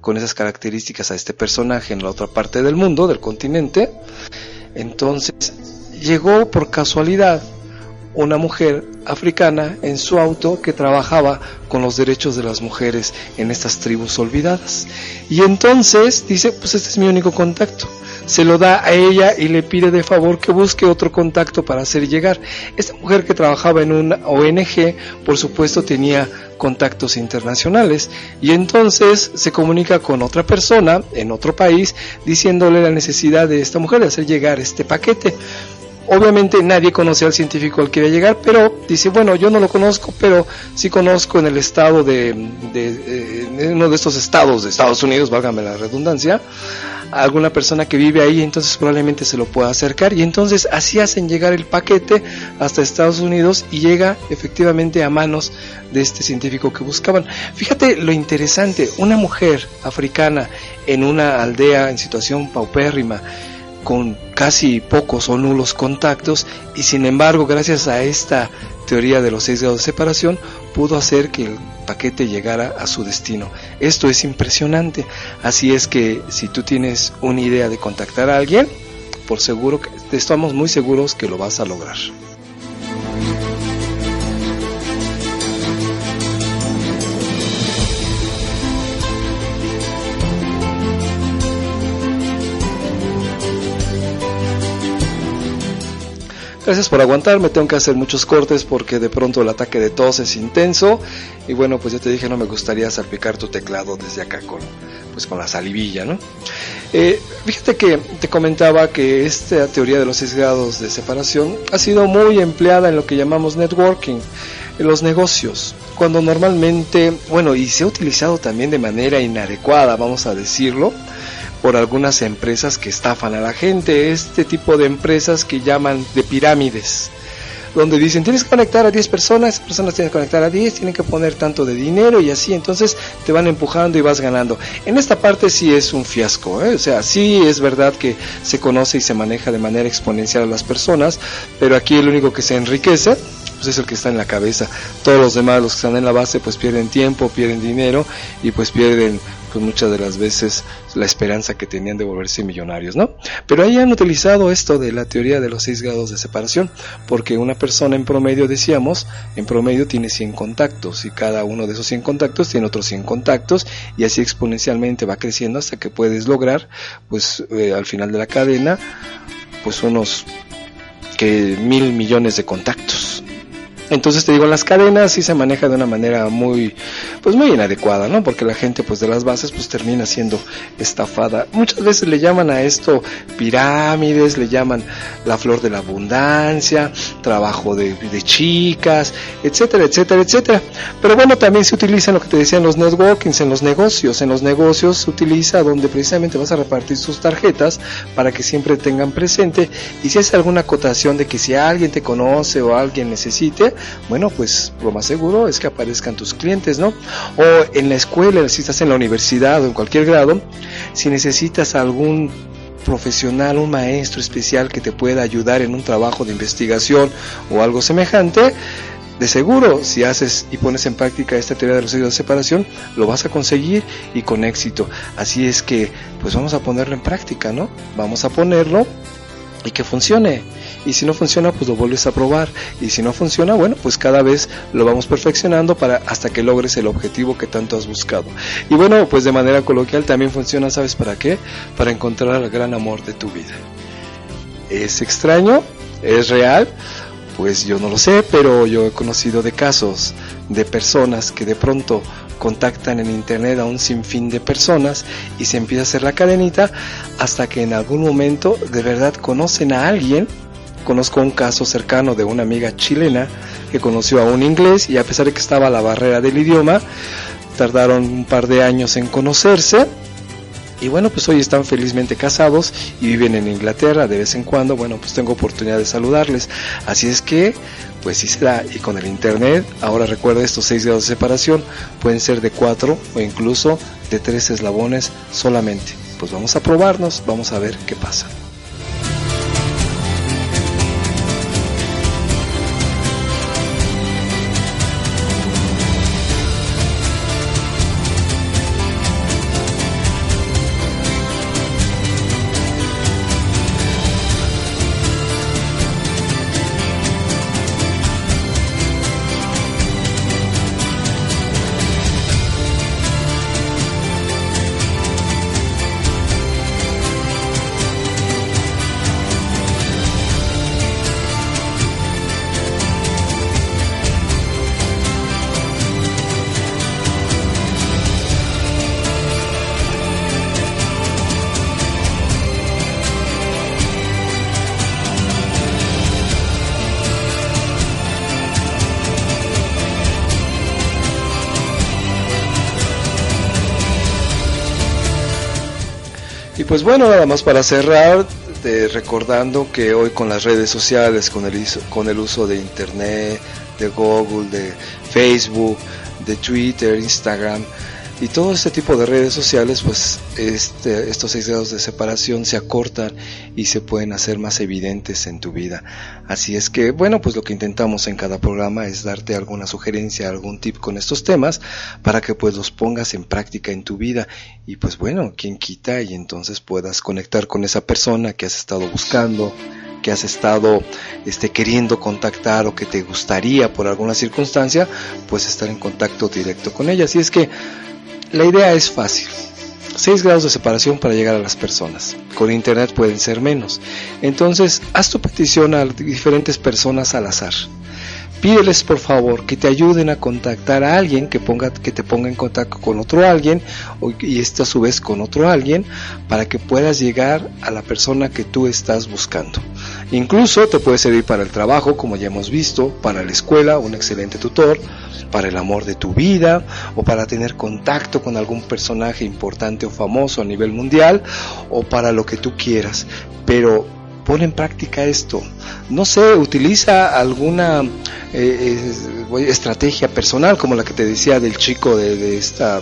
con esas características a este personaje en la otra parte del mundo, del continente, entonces llegó por casualidad una mujer africana en su auto que trabajaba con los derechos de las mujeres en estas tribus olvidadas. Y entonces dice, pues este es mi único contacto. Se lo da a ella y le pide de favor que busque otro contacto para hacer llegar. Esta mujer que trabajaba en una ONG, por supuesto, tenía contactos internacionales y entonces se comunica con otra persona en otro país diciéndole la necesidad de esta mujer de hacer llegar este paquete. Obviamente nadie conoce al científico al que iba a llegar, pero dice, bueno, yo no lo conozco, pero sí conozco en el estado de, de, uno de estos estados de Estados Unidos, válgame la redundancia, alguna persona que vive ahí, entonces probablemente se lo pueda acercar y entonces así hacen llegar el paquete hasta Estados Unidos y llega efectivamente a manos de este científico que buscaban. Fíjate lo interesante, una mujer africana en una aldea en situación paupérrima, con casi pocos o nulos contactos y sin embargo gracias a esta teoría de los seis grados de separación pudo hacer que el paquete llegara a su destino. Esto es impresionante. Así es que si tú tienes una idea de contactar a alguien, por seguro que estamos muy seguros que lo vas a lograr. Gracias por aguantarme, tengo que hacer muchos cortes porque de pronto el ataque de tos es intenso y bueno, pues ya te dije, no me gustaría salpicar tu teclado desde acá con, pues con la salivilla, ¿no? Eh, fíjate que te comentaba que esta teoría de los seis grados de separación ha sido muy empleada en lo que llamamos networking, en los negocios, cuando normalmente, bueno, y se ha utilizado también de manera inadecuada, vamos a decirlo, por algunas empresas que estafan a la gente, este tipo de empresas que llaman de pirámides, donde dicen tienes que conectar a 10 personas, personas tienen que conectar a 10, tienen que poner tanto de dinero y así, entonces te van empujando y vas ganando. En esta parte sí es un fiasco, ¿eh? o sea, sí es verdad que se conoce y se maneja de manera exponencial a las personas, pero aquí el único que se enriquece pues es el que está en la cabeza. Todos los demás, los que están en la base, pues pierden tiempo, pierden dinero y pues pierden pues muchas de las veces la esperanza que tenían de volverse millonarios, ¿no? Pero ahí han utilizado esto de la teoría de los seis grados de separación, porque una persona en promedio, decíamos, en promedio tiene 100 contactos y cada uno de esos 100 contactos tiene otros 100 contactos y así exponencialmente va creciendo hasta que puedes lograr, pues eh, al final de la cadena, pues unos que mil millones de contactos. Entonces te digo, las cadenas sí se maneja de una manera muy, pues muy inadecuada, ¿no? Porque la gente pues de las bases pues termina siendo estafada. Muchas veces le llaman a esto pirámides, le llaman la flor de la abundancia, trabajo de, chicas, etcétera, etcétera, etcétera. Pero bueno, también se utiliza en lo que te decía en los networkings, en los negocios. En los negocios se utiliza donde precisamente vas a repartir sus tarjetas para que siempre tengan presente y si hace alguna acotación de que si alguien te conoce o alguien necesite, bueno, pues lo más seguro es que aparezcan tus clientes, ¿no? O en la escuela, si estás en la universidad o en cualquier grado, si necesitas algún profesional, un maestro especial que te pueda ayudar en un trabajo de investigación o algo semejante, de seguro, si haces y pones en práctica esta teoría de los sellos de separación, lo vas a conseguir y con éxito. Así es que, pues vamos a ponerlo en práctica, ¿no? Vamos a ponerlo y que funcione. Y si no funciona, pues lo vuelves a probar. Y si no funciona, bueno, pues cada vez lo vamos perfeccionando para hasta que logres el objetivo que tanto has buscado. Y bueno, pues de manera coloquial también funciona, ¿sabes para qué? Para encontrar el gran amor de tu vida. ¿Es extraño? ¿Es real? Pues yo no lo sé, pero yo he conocido de casos de personas que de pronto contactan en internet a un sinfín de personas y se empieza a hacer la cadenita hasta que en algún momento de verdad conocen a alguien. Conozco un caso cercano de una amiga chilena que conoció a un inglés y a pesar de que estaba la barrera del idioma, tardaron un par de años en conocerse y bueno, pues hoy están felizmente casados y viven en Inglaterra de vez en cuando. Bueno, pues tengo oportunidad de saludarles. Así es que, pues sí se. Y con el internet, ahora recuerda estos seis grados de separación, pueden ser de cuatro o incluso de tres eslabones solamente. Pues vamos a probarnos, vamos a ver qué pasa. Pues bueno, nada más para cerrar, recordando que hoy con las redes sociales, con el, con el uso de Internet, de Google, de Facebook, de Twitter, Instagram, y todo este tipo de redes sociales, pues este, estos seis grados de separación se acortan y se pueden hacer más evidentes en tu vida. Así es que, bueno, pues lo que intentamos en cada programa es darte alguna sugerencia, algún tip con estos temas para que pues los pongas en práctica en tu vida y pues bueno, quien quita y entonces puedas conectar con esa persona que has estado buscando, que has estado este, queriendo contactar o que te gustaría por alguna circunstancia, pues estar en contacto directo con ella. Así es que la idea es fácil. 6 grados de separación para llegar a las personas. Con internet pueden ser menos. Entonces, haz tu petición a diferentes personas al azar. Pídeles por favor que te ayuden a contactar a alguien que ponga que te ponga en contacto con otro alguien y esto a su vez con otro alguien para que puedas llegar a la persona que tú estás buscando. Incluso te puede servir para el trabajo, como ya hemos visto, para la escuela, un excelente tutor, para el amor de tu vida o para tener contacto con algún personaje importante o famoso a nivel mundial o para lo que tú quieras. Pero pon en práctica esto. No sé, utiliza alguna eh, estrategia personal como la que te decía del chico de, de esta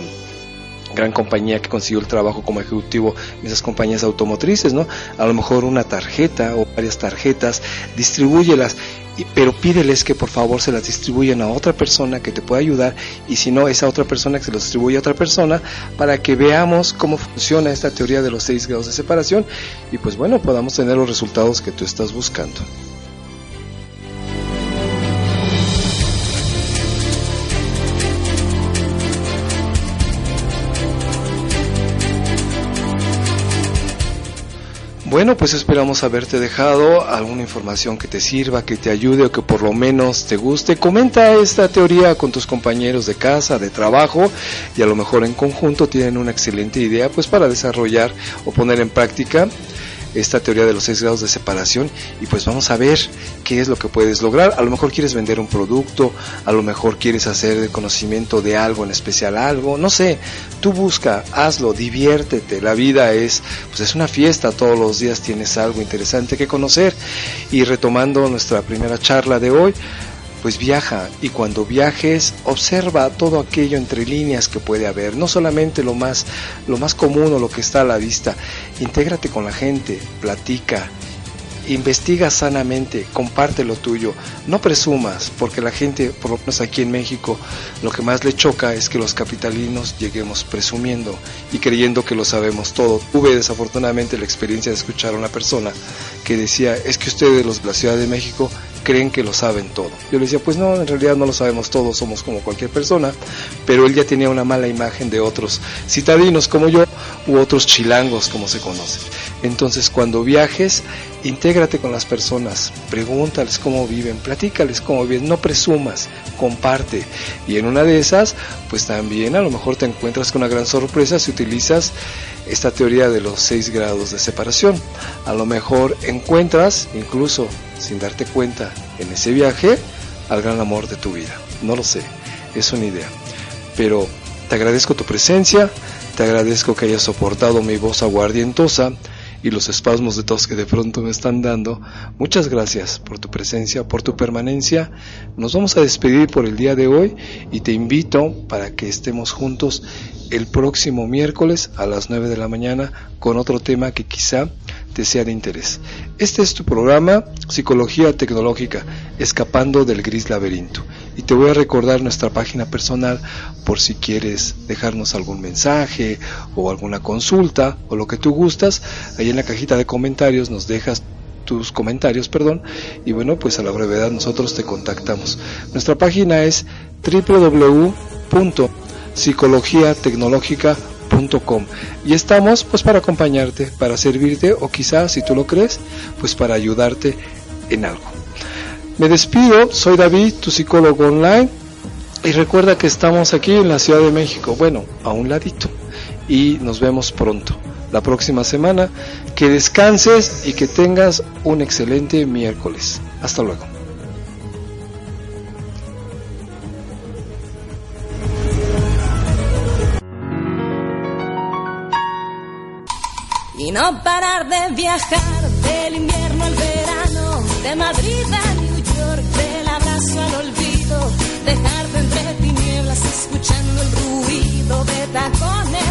gran compañía que consiguió el trabajo como ejecutivo en esas compañías automotrices, ¿no? A lo mejor una tarjeta o varias tarjetas, distribúyelas pero pídeles que por favor se las distribuyan a otra persona que te pueda ayudar y si no, esa otra persona que se los distribuye a otra persona para que veamos cómo funciona esta teoría de los seis grados de separación y pues bueno, podamos tener los resultados que tú estás buscando. Bueno, pues esperamos haberte dejado alguna información que te sirva, que te ayude o que por lo menos te guste. Comenta esta teoría con tus compañeros de casa, de trabajo y a lo mejor en conjunto tienen una excelente idea pues para desarrollar o poner en práctica esta teoría de los seis grados de separación y pues vamos a ver qué es lo que puedes lograr. A lo mejor quieres vender un producto, a lo mejor quieres hacer el conocimiento de algo en especial, algo, no sé, tú busca, hazlo, diviértete. La vida es, pues es una fiesta, todos los días tienes algo interesante que conocer. Y retomando nuestra primera charla de hoy, pues viaja y cuando viajes observa todo aquello entre líneas que puede haber, no solamente lo más, lo más común o lo que está a la vista, intégrate con la gente, platica, investiga sanamente, comparte lo tuyo, no presumas, porque la gente, por lo menos aquí en México, lo que más le choca es que los capitalinos lleguemos presumiendo y creyendo que lo sabemos todo. Tuve desafortunadamente la experiencia de escuchar a una persona que decía, es que ustedes los de la Ciudad de México creen que lo saben todo. Yo le decía, pues no, en realidad no lo sabemos todos, somos como cualquier persona, pero él ya tenía una mala imagen de otros citadinos como yo u otros chilangos como se conoce. Entonces cuando viajes, intégrate con las personas, pregúntales cómo viven, platícales cómo viven, no presumas, comparte. Y en una de esas, pues también a lo mejor te encuentras con una gran sorpresa si utilizas esta teoría de los seis grados de separación. A lo mejor encuentras, incluso sin darte cuenta en ese viaje, al gran amor de tu vida. No lo sé, es una idea. Pero te agradezco tu presencia, te agradezco que hayas soportado mi voz aguardientosa y los espasmos de tos que de pronto me están dando. Muchas gracias por tu presencia, por tu permanencia. Nos vamos a despedir por el día de hoy y te invito para que estemos juntos el próximo miércoles a las 9 de la mañana con otro tema que quizá te sea de interés. Este es tu programa Psicología Tecnológica, escapando del gris laberinto. Y te voy a recordar nuestra página personal por si quieres dejarnos algún mensaje o alguna consulta o lo que tú gustas. Ahí en la cajita de comentarios nos dejas tus comentarios, perdón, y bueno, pues a la brevedad nosotros te contactamos. Nuestra página es www.psicologiatecnologica.com y estamos pues para acompañarte, para servirte o quizás si tú lo crees, pues para ayudarte en algo. Me despido, soy David, tu psicólogo online y recuerda que estamos aquí en la Ciudad de México, bueno, a un ladito y nos vemos pronto la próxima semana. Que descanses y que tengas un excelente miércoles. Hasta luego. y no parar de viajar del invierno al verano, de Madrid a New York, del abrazo al olvido, dejar dejarte entre tinieblas escuchando el ruido de tacones.